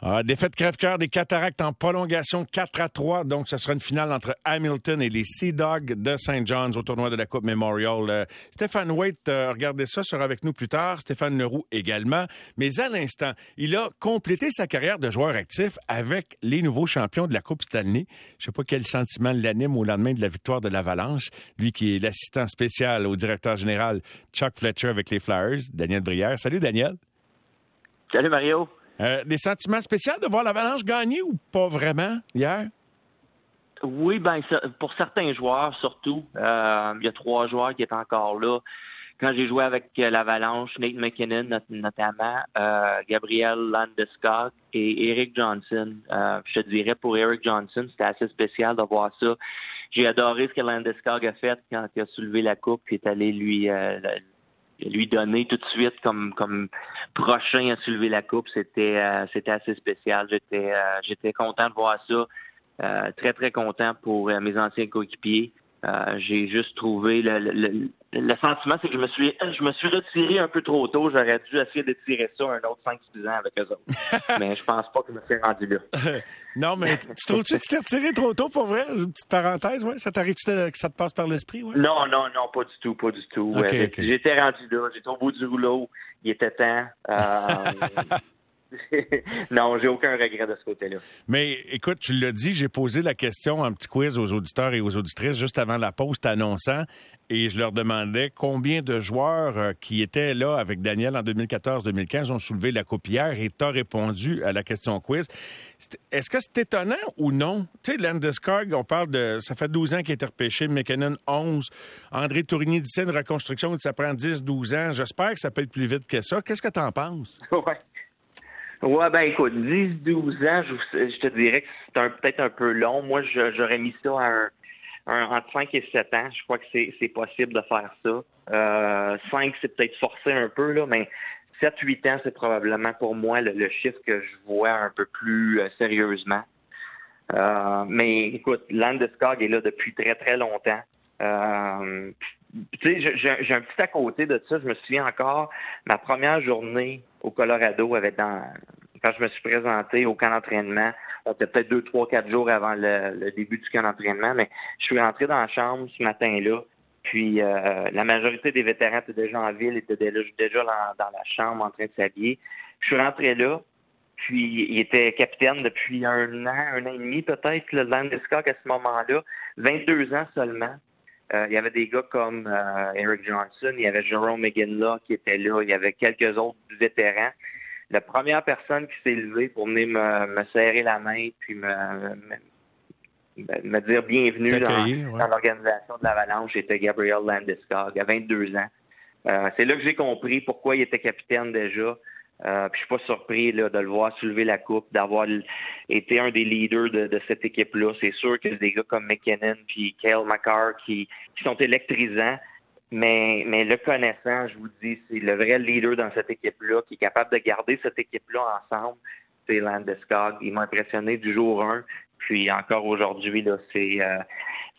Ah, défaite crève-cœur des Cataractes en prolongation 4 à 3. Donc, ce sera une finale entre Hamilton et les Sea Dogs de St. John's au tournoi de la Coupe Memorial. Euh, Stéphane Waite, euh, regardez ça, sera avec nous plus tard. Stéphane Leroux également. Mais à l'instant, il a complété sa carrière de joueur actif avec les nouveaux champions de la Coupe Stanley. Je sais pas quel sentiment l'anime au lendemain de la victoire de l'Avalanche. Lui qui est l'assistant spécial au directeur général Chuck Fletcher avec les Flyers, Daniel Brière. Salut, Daniel. Salut, Mario. Euh, des sentiments spéciaux de voir l'Avalanche gagner ou pas vraiment hier? Oui, ben pour certains joueurs surtout. Euh, il y a trois joueurs qui étaient encore là. Quand j'ai joué avec l'Avalanche, Nate McKinnon notamment, euh, Gabriel Landeskog et Eric Johnson. je te dirais pour Eric Johnson, c'était assez spécial de voir ça. J'ai adoré ce que Landeskog a fait quand il a soulevé la coupe et est allé lui lui donner tout de suite comme comme prochain à soulever la coupe, c'était euh, c'était assez spécial. J'étais euh, j'étais content de voir ça. Euh, très très content pour mes anciens coéquipiers. j'ai juste trouvé le, le, le sentiment, c'est que je me suis je me suis retiré un peu trop tôt. J'aurais dû essayer de tirer ça un autre 5-6 ans avec eux autres. mais je pense pas que je me suis rendu là. non, mais tu trouves-tu que tu t'es retiré trop tôt pour vrai? Une petite parenthèse, ouais? Ça t'arrive que ça te passe par l'esprit? Ouais? Non, non, non, pas du tout, pas du tout. J'étais rendu là, j'étais au bout du rouleau, il était temps. Euh... non, j'ai aucun regret de ce côté-là. Mais écoute, tu l'as dit, j'ai posé la question, un petit quiz aux auditeurs et aux auditrices juste avant la pause t'annonçant, et je leur demandais combien de joueurs euh, qui étaient là avec Daniel en 2014-2015 ont soulevé la coupe hier, et t'as répondu à la question quiz. Est-ce que c'est étonnant ou non? Tu sais, Landeskog, on parle de... Ça fait 12 ans qu'il a été repêché, McKinnon 11, André Tourigny dit une reconstruction, ça prend 10-12 ans. J'espère que ça peut être plus vite que ça. Qu'est-ce que tu en penses? Ouais. Ouais, ben écoute, 10-12 ans, je, te dirais que c'est peut-être un peu long. Moi, j'aurais mis ça à un, entre 5 et 7 ans. Je crois que c'est possible de faire ça. Euh, 5, c'est peut-être forcé un peu, là, mais 7-8 ans, c'est probablement pour moi le, chiffre que je vois un peu plus euh, sérieusement. Euh, mais écoute, Landeskog est là depuis très, très longtemps. Euh, tu sais, j'ai un petit à côté de ça. Je me souviens encore, ma première journée au Colorado, dans, quand je me suis présenté au camp d'entraînement, on était peut-être deux, trois, quatre jours avant le, début du camp d'entraînement, mais je suis rentré dans la chambre ce matin-là. Puis euh, la majorité des vétérans étaient déjà en ville, étaient déjà, dans, la chambre en train de s'habiller. Je suis rentré là, puis il était capitaine depuis un an, un an et demi peut-être, le Landeskog à ce moment-là, 22 ans seulement. Euh, il y avait des gars comme euh, Eric Johnson, il y avait Jerome McGinley qui était là, il y avait quelques autres vétérans. La première personne qui s'est levée pour venir me, serrer la main puis me, me, dire bienvenue dans, l'organisation de l'Avalanche, était Gabriel Landeskog, à 22 ans. Euh, c'est là que j'ai compris pourquoi il était capitaine déjà. Euh, puis je suis pas surpris là, de le voir soulever la coupe, d'avoir été un des leaders de, cette équipe-là. C'est sûr que des gars comme McKinnon puis Kale McCarr qui, qui sont électrisants, mais, mais le connaissant, je vous dis, c'est le vrai leader dans cette équipe-là qui est capable de garder cette équipe-là ensemble. C'est Landeskog. Il m'a impressionné du jour 1. Puis encore aujourd'hui, là, c'est euh,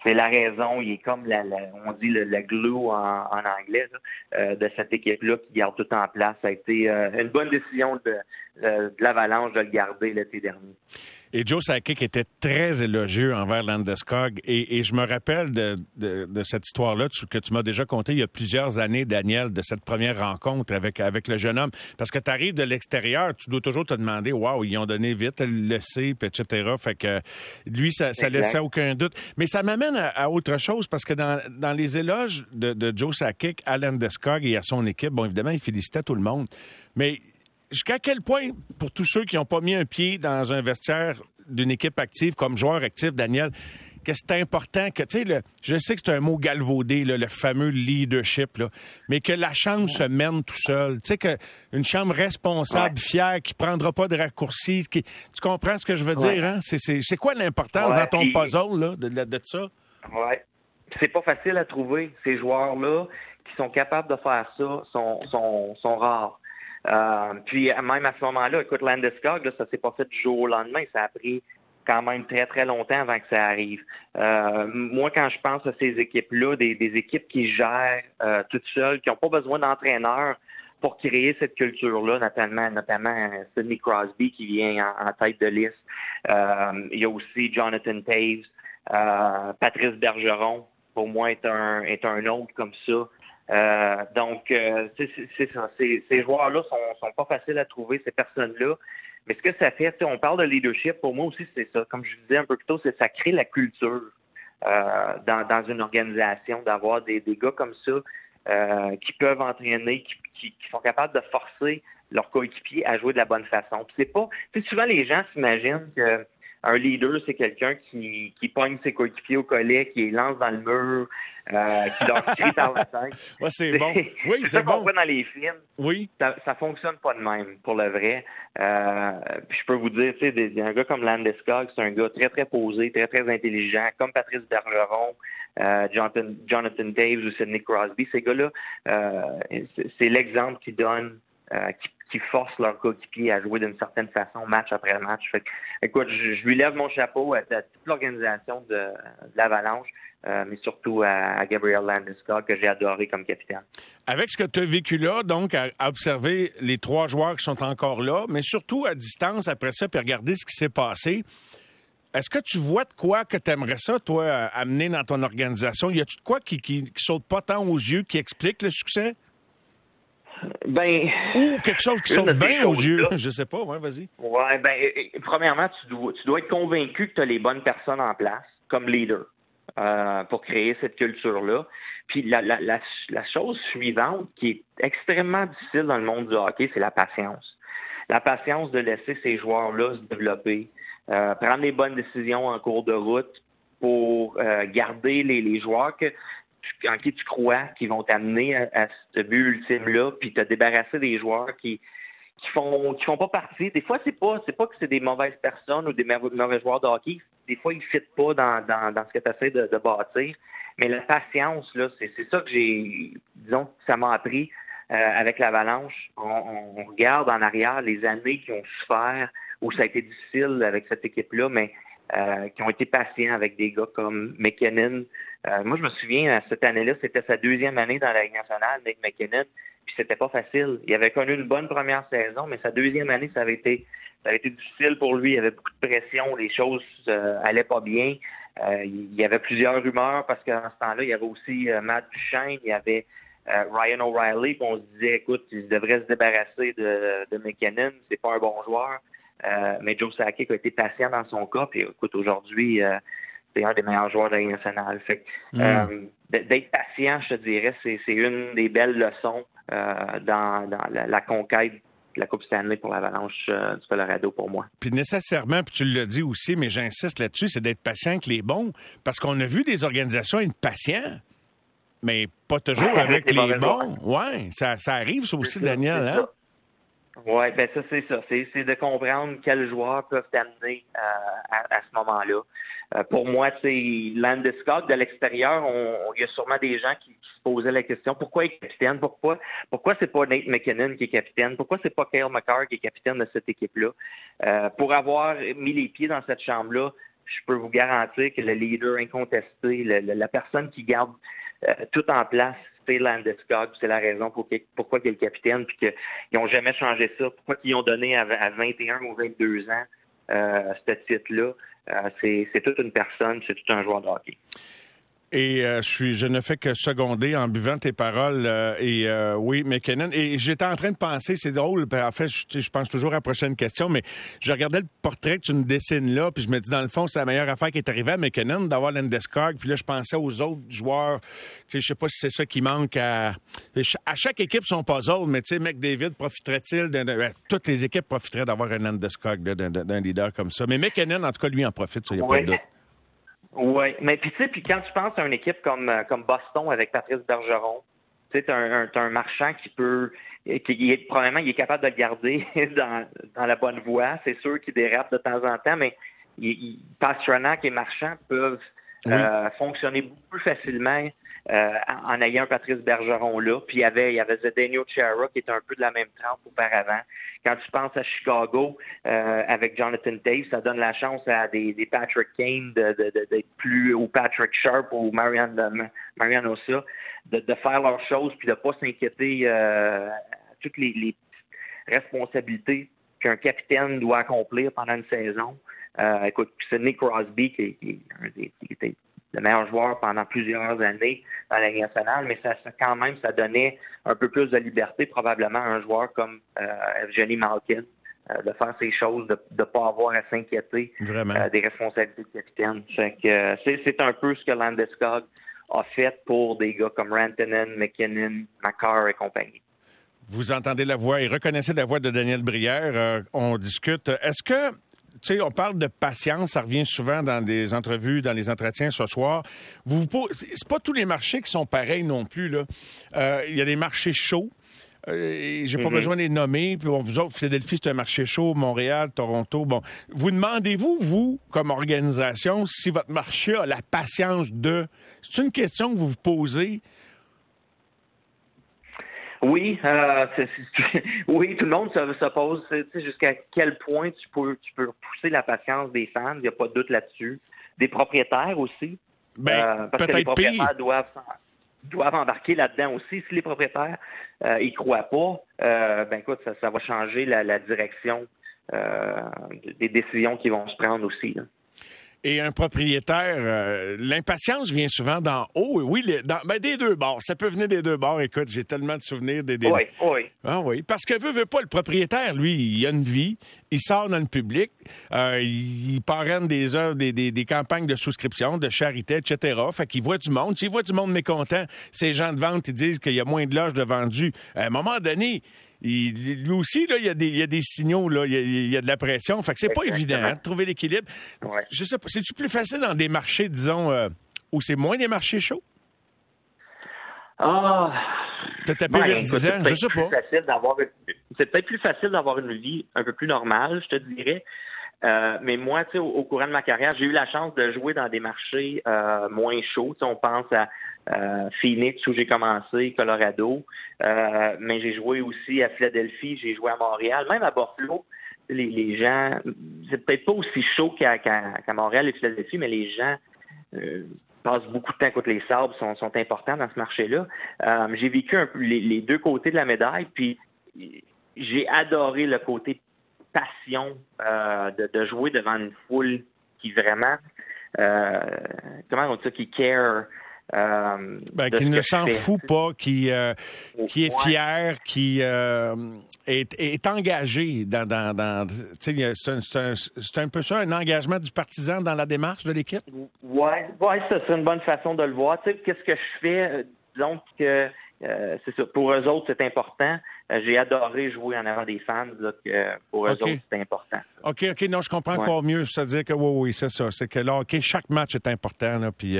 c'est la raison, il est comme la, on dit le, la glue en, anglais euh, de cette équipe-là qui garde tout en place. Ça a été euh, une bonne décision de, de l'Avalanche de le garder l'été dernier. Et Joe Sakic était très élogieux envers Landeskog. Et, et je me rappelle de, de, de cette histoire-là que tu m'as déjà conté il y a plusieurs années, Daniel, de cette première rencontre avec, avec le jeune homme. Parce que tu arrives de l'extérieur, tu dois toujours te demander, waouh, ils ont donné vite le C, etc. Fait que lui, ça, ça laissait aucun doute. Mais ça m'amène à, autre chose parce que dans, dans les éloges de, de Joe Sakic à Landeskog et à son équipe, bon, évidemment, il félicitait tout le monde. Mais jusqu'à quel point, pour tous ceux qui n'ont pas mis un pied dans un vestiaire d'une équipe active comme joueur actif, Daniel, que c'est important que, tu sais, je sais que c'est un mot galvaudé, le fameux leadership, là, mais que la chambre se mène tout seul. Tu sais, qu'une chambre responsable, fière, qui prendra pas de raccourcis. Qui, tu comprends ce que je veux dire, hein? C'est quoi l'importance dans ton puzzle, là, de, de, ça? Oui. C'est pas facile à trouver. Ces joueurs-là qui sont capables de faire ça sont, sont, sont rares. Euh, puis même à ce moment-là, écoute, Landeskog, là, ça s'est pas fait du jour au lendemain. Ça a pris quand même très, très longtemps avant que ça arrive. Euh, moi, quand je pense à ces équipes-là, des, équipes qui gèrent euh, toutes seules, qui n'ont pas besoin d'entraîneurs pour créer cette culture-là, notamment, notamment Sidney Crosby qui vient en, tête de liste. Euh, il y a aussi Jonathan Taves, euh, Patrice Bergeron, pour moi, est un, est un autre comme ça. Euh, donc, euh, c'est ça. Ces, joueurs-là sont, sont pas faciles à trouver, ces personnes-là. Mais ce que ça fait, on parle de leadership, pour moi aussi, c'est ça. Comme je disais un peu plus tôt, c'est ça crée la culture euh, dans, une organisation, d'avoir des, gars comme ça qui peuvent entraîner, qui, qui, qui, sont capables de forcer leurs coéquipiers à jouer de la bonne façon. c'est pas, souvent les gens s'imaginent que un leader, c'est quelqu'un qui, qui pogne ses coéquipiers au collet, qui les lance dans le mur, euh, qui leur crie par la tête. Ouais, c'est bon. Oui, c'est bon. qu'on voit dans les films. Oui. Ça, ça fonctionne pas de même, pour le vrai. Euh, puis je peux vous dire, tu sais, un gars comme Landeskog, c'est un gars très, très posé, très, très intelligent, comme Patrice Bergeron, euh, Jonathan, Jonathan Daves ou Sidney Crosby. Ces gars-là, c'est l'exemple qu'ils donnent, euh, qui qui forcent leur coéquipier à jouer d'une certaine façon, match après match. Fait écoute, je, lui lève mon chapeau à, toute l'organisation de, l'Avalanche, euh, mais surtout à, Gabriel Landeskog, que j'ai adoré comme capitaine. Avec ce que tu as vécu là, donc, à, observer les trois joueurs qui sont encore là, mais surtout à distance après ça, puis regarder ce qui s'est passé, est-ce que tu vois de quoi que tu aimerais ça, toi, amener dans ton organisation? Y a-tu de quoi qui, qui, qui saute pas tant aux yeux, qui explique le succès? Ben. Ou quelque chose qui saute bien aux yeux. Je sais pas, ouais, vas-y. Ouais, ben, premièrement, tu dois, tu dois être convaincu que tu as les bonnes personnes en place comme leader euh, pour créer cette culture-là. Puis la, la, la, la, chose suivante qui est extrêmement difficile dans le monde du hockey, c'est la patience. La patience de laisser ces joueurs-là se développer, euh, prendre les bonnes décisions en cours de route pour euh, garder les, les joueurs que en qui tu crois, qui vont t'amener à, ce but ultime-là, puis te débarrasser des joueurs qui qui font qui font pas partie. Des fois, c'est pas c'est pas que c'est des mauvaises personnes ou des mauvais joueurs de hockey. Des fois, ils ne pas dans, dans, ce que tu essaies de, de, bâtir. Mais la patience, là, c'est, c'est ça que j'ai disons que ça m'a appris euh, avec l'Avalanche. On, on, regarde en arrière les années qui ont souffert, où ça a été difficile avec cette équipe-là, mais euh, qui ont été patients avec des gars comme McKinnon, euh, moi, je me souviens, cette année-là, c'était sa deuxième année dans la Ligue nationale, Nick McKinnon, puis c'était pas facile. Il avait connu une bonne première saison, mais sa deuxième année, ça avait été ça avait été difficile pour lui. Il avait beaucoup de pression, les choses euh, allaient pas bien. Euh, il y avait plusieurs rumeurs parce qu'en ce temps-là, il y avait aussi Matt Duchesne, il y avait Ryan O'Reilly, on se disait, écoute, il devrait se débarrasser de, de McKinnon, c'est pas un bon joueur. Mais Joe Sakic a été patient dans son cas, puis écoute, aujourd'hui, c'est un des meilleurs joueurs de la Ligue nationale. Hmm. euh, d'être patient, je te dirais, c'est, une des belles leçons euh, dans, la, conquête de la Coupe Stanley pour l'Avalanche euh, du Colorado pour moi. Puis nécessairement, puis tu l'as dit aussi, mais j'insiste là-dessus, c'est d'être patient avec les bons, parce qu'on a vu des organisations être patients, mais pas toujours avec les, bons. Oui, ça, arrive ça aussi, Daniel. Hein? Oui, ben ça, c'est ça. C'est, de comprendre quels joueurs peuvent t'amener euh, à, ce moment-là. Euh, pour moi, c'est Landeskog de l'extérieur, il y a sûrement des gens qui, se posaient la question pourquoi il est capitaine, pourquoi pourquoi c'est pas Nate McKinnon qui est capitaine, pourquoi c'est pas Kyle McCarr qui est capitaine de cette équipe-là? Euh, pour avoir mis les pieds dans cette chambre-là, je peux vous garantir que le leader incontesté, la personne qui garde tout en place, c'est Landeskog. C'est la raison pour pourquoi il est le capitaine, puis qu'ils n'ont jamais changé ça. Pourquoi ils ont donné à, à 21 ou 22 ans euh, ce titre-là. Euh, c'est toute une personne, c'est tout un joueur de hockey. Et euh, je suis, je ne fais que seconder en buvant tes paroles. Euh, et euh, oui, McKinnon. Et j'étais en train de penser, c'est drôle. En fait, je, je, pense toujours à la prochaine question, mais je regardais le portrait que tu me dessines là, puis je me dis dans le fond, c'est la meilleure affaire qui est arrivée à McKinnon d'avoir Landeskog. Puis là, je pensais aux autres joueurs. Tu sais, je sais pas si c'est ça qui manque à. À chaque équipe son puzzle, mais tu sais, McDavid profiterait-il de, ben, toutes les équipes profiteraient d'avoir un Landeskog d'un leader comme ça. Mais McKinnon, en tout cas, lui en profite, ça y a pas de doute. Oui, mais puis tu sais, puis quand tu penses à une équipe comme euh, comme Boston avec Patrice Bergeron, tu sais, t'as un, un, marchand qui peut, qui est probablement il est capable de le garder dans, dans la bonne voie. C'est sûr qu'il dérape de temps en temps, mais il, Pastranac et Marchand peuvent euh, fonctionner beaucoup plus facilement euh, en ayant Patrice Bergeron là. Puis il y avait, il y avait Zdeno Chara qui était un peu de la même trempe auparavant. Quand tu penses à Chicago euh, avec Jonathan Taves, ça donne la chance à des, des Patrick Kane de, de, plus ou Patrick Sharp ou Marianne Marianne Ossa de, faire leurs choses puis de pas s'inquiéter euh, toutes les, responsabilités qu'un capitaine doit accomplir pendant une saison. Euh, écoute, c'est Nick Crosby qui, qui, était le meilleur joueur pendant plusieurs années dans la Ligue nationale, mais ça, quand même, ça donnait un peu plus de liberté probablement à un joueur comme euh, Evgeny Malkin euh, de faire ces choses, de ne pas avoir à s'inquiéter euh, des responsabilités de capitaine. Euh, c'est un peu ce que Landeskog a fait pour des gars comme Rantanen, McKinnon, McCarr et compagnie. Vous entendez la voix et reconnaissez la voix de Daniel Brière. on discute. Est-ce que tu sais, on parle de patience, ça revient souvent dans des entrevues, dans les entretiens ce soir. Vous, c'est pas tous les marchés qui sont pareils non plus là. Il y a des marchés chauds, euh, j'ai pas mhm. besoin de les nommer. Puis bon, vous autres, Philadelphie, c'est un marché chaud, Montréal, Toronto. Bon, vous demandez-vous, vous, comme organisation, si votre marché a la patience de. C'est une question que vous vous posez. Oui, euh, oui, tout le monde se, pose jusqu'à quel point tu peux, tu peux pousser la patience des fans. Il n'y a pas de doute là-dessus. Des propriétaires aussi. Ben, euh, parce que les propriétaires doivent doivent embarquer là-dedans aussi. Si les propriétaires euh, y croient pas, euh, ben écoute, ça, ça va changer la, la direction euh, des décisions qui vont se prendre aussi. Là et un propriétaire, euh, l'impatience vient souvent d'en haut. Oui, dans, ben, des deux bords. Ça peut venir des deux bords. Écoute, j'ai tellement de souvenirs des, Oui, oui. Ah oui. Parce que veut, veut pas, le propriétaire, lui, il a une vie. Il sort dans le public. Euh, il parraine des œuvres, des, des, des, campagnes de souscription, de charité, etc. Fait qu'il voit du monde. S'il voit du monde mécontent, ces gens de vente, ils disent qu'il y a moins de loges de vendus. À un moment donné, lui aussi, là, il y a des, il y a des signaux, là, il y a, de la pression. Fait que c'est pas évident hein, de trouver l'équilibre. Je sais pas, c'est-tu plus facile dans des marchés, disons, euh, où c'est moins des marchés chauds? Ah. T'as tapé ben, 10 ans, je sais pas. C'est peut-être plus facile d'avoir une vie un peu plus normale, je te dirais. Euh, mais moi, tu sais, au, courant de ma carrière, j'ai eu la chance de jouer dans des marchés euh, moins chauds. on pense à euh, Phoenix où j'ai commencé, Colorado, euh, mais j'ai joué aussi à Philadelphie, j'ai joué à Montréal, même à Buffalo. Les, gens, c'est peut-être pas aussi chaud qu'à Montréal et Philadelphie, mais les gens euh, passent beaucoup de temps contre les sables, sont, importants dans ce marché-là. j'ai vécu un peu les, deux côtés de la médaille, puis j'ai adoré le côté passion de, jouer devant une foule qui vraiment, comment on dit ça, qui care euh, ben, qui ne s'en fout pas, qui, euh, qui est fier, qui euh, est, est, engagé dans. dans, dans c'est un, un, peu ça, un engagement du partisan dans la démarche de l'équipe? Oui, ouais, ça c'est une bonne façon de le voir. Qu'est-ce que je fais? Donc, c'est ça. Pour eux autres, c'est important. J'ai adoré jouer en avant des fans. pour eux autres, c'est important. OK, OK, non, je comprends encore mieux. C'est-à-dire que oui, oui, c'est ça. C'est que là, OK, chaque match est important, là, puis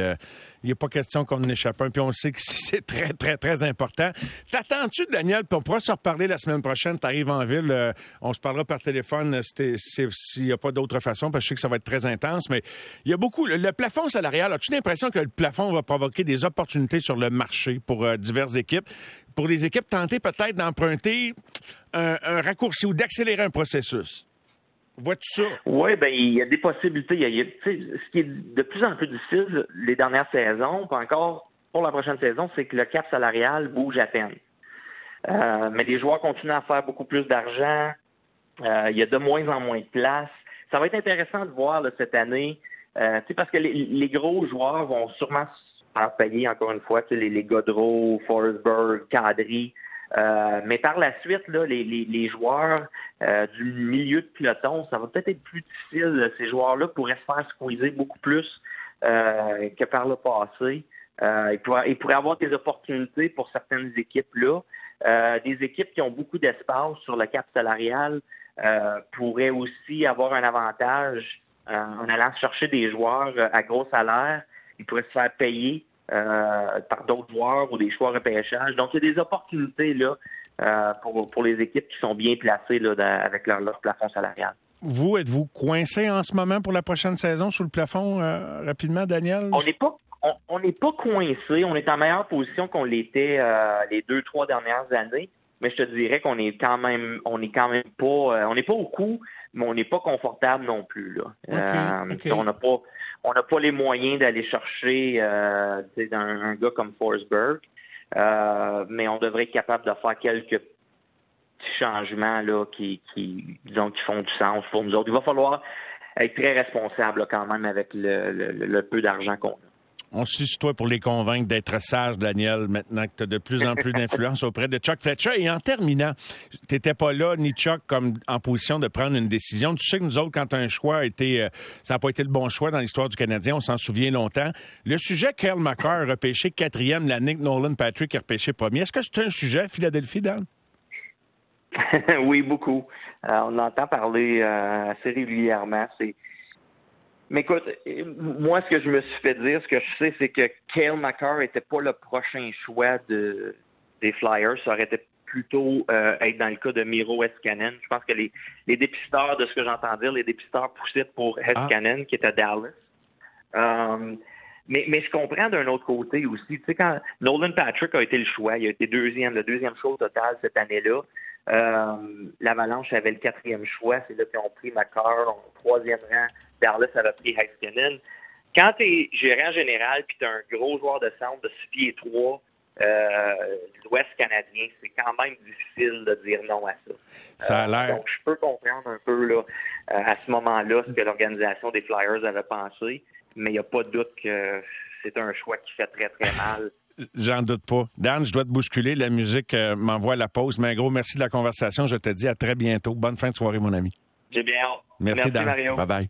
il n'y a pas question qu'on en échappe un. Puis on sait que c'est très, très, très important. T'attends-tu, Daniel, puis on pourra se reparler la semaine prochaine. Tu arrives en ville, euh, on se parlera par téléphone euh, s'il n'y a pas d'autre façon, parce que je sais que ça va être très intense. Mais il y a beaucoup. Le, plafond salarial, as-tu l'impression que le plafond va provoquer des opportunités sur le marché pour euh, diverses équipes? Pour les équipes, tenter peut-être d'emprunter un raccourci ou d'accélérer un processus? Oui, ben il y a des possibilités. Ce qui est de plus en plus difficile les dernières saisons, pas encore pour la prochaine saison, c'est que le cap salarial bouge à peine. Euh, mais les joueurs continuent à faire beaucoup plus d'argent. Euh, il y a de moins en moins de place. Ça va être intéressant de voir cette année, euh, parce que les, gros joueurs vont sûrement se faire payer, encore une fois, les, les Godreau, Forsberg, Kadri. Euh, mais par la suite, là, les, les, les joueurs euh, du milieu de peloton, ça va peut-être être plus difficile. Ces joueurs-là pourraient se faire squeezer beaucoup plus euh, que par le passé. ils, pourraient, ils pourraient avoir des opportunités pour certaines équipes-là. des équipes qui ont beaucoup d'espace sur le cap salarial pourraient aussi avoir un avantage en allant chercher des joueurs à gros salaire. Ils pourraient se faire payer euh, par d'autres joueurs ou des choix repêchage. Donc, il y a des opportunités là euh, pour, pour les équipes qui sont bien placées là, avec leur, leur, plafond salarial. Vous, êtes-vous coincé en ce moment pour la prochaine saison sous le plafond euh, rapidement, Daniel? On n'est pas on n'est pas coincé. On est en meilleure position qu'on l'était les deux, trois dernières années. Mais je te dirais qu'on est quand même on est quand même pas on n'est pas au coup, mais on n'est pas confortable non plus. Là. On n'a pas on n'a pas les moyens d'aller chercher euh, un, gars comme Forsberg, euh, mais on devrait être capable de faire quelques petits changements là, qui, qui, disons, qui font du sens pour nous autres. Il va falloir être très responsable quand même avec le, le peu d'argent qu'on a on suit toi pour les convaincre d'être sage, Daniel, maintenant que tu as de plus en plus d'influence auprès de Chuck Fletcher. Et en terminant, tu n'étais pas là, ni Chuck, comme en position de prendre une décision. Tu sais que nous autres, quand un choix a été, euh, ça n'a pas été le bon choix dans l'histoire du Canadien, on s'en souvient longtemps. Le sujet Kyle McCarr a repêché quatrième, la Nick Nolan Patrick a repêché premier. Est-ce que c'est un sujet, Philadelphie, Dan? oui, beaucoup. Euh, on entend parler euh, assez régulièrement. C'est mais écoute, moi, ce que je me suis fait dire, ce que je sais, c'est que Kale McCarr était pas le prochain choix de, des Flyers. Ça aurait été plutôt euh, être dans le cas de Miro Eskanen. Je pense que les, les dépisteurs, de ce que j'entends dire, les dépisteurs poussaient pour Eskanen, qui était Dallas. Euh, mais, mais je comprends d'un autre côté aussi. Tu sais, quand Nolan Patrick a été le choix, il a été deuxième, le deuxième choix au total cette année-là. Euh, L'Avalanche avait le quatrième choix. C'est là qu'ils ont pris McCarr, au troisième rang. Dallas avait pris Heiskanen. Quand tu es gérant général puis tu un gros joueur de centre de 6 pieds 3, euh, l'Ouest canadien, c'est quand même difficile de dire non à ça. Ça a euh, l'air. donc, je peux comprendre un peu là, euh, à ce moment-là ce que l'organisation des Flyers avait pensé, mais il n'y a pas de doute que c'est un choix qui fait très, très mal. J'en doute pas. Dan, je dois te bousculer. La musique m'envoie la pause. Mais gros, merci de la conversation. Je te dis à très bientôt. Bonne fin de soirée, mon ami. J'ai bien hâte. Merci, Dan. Bye bye.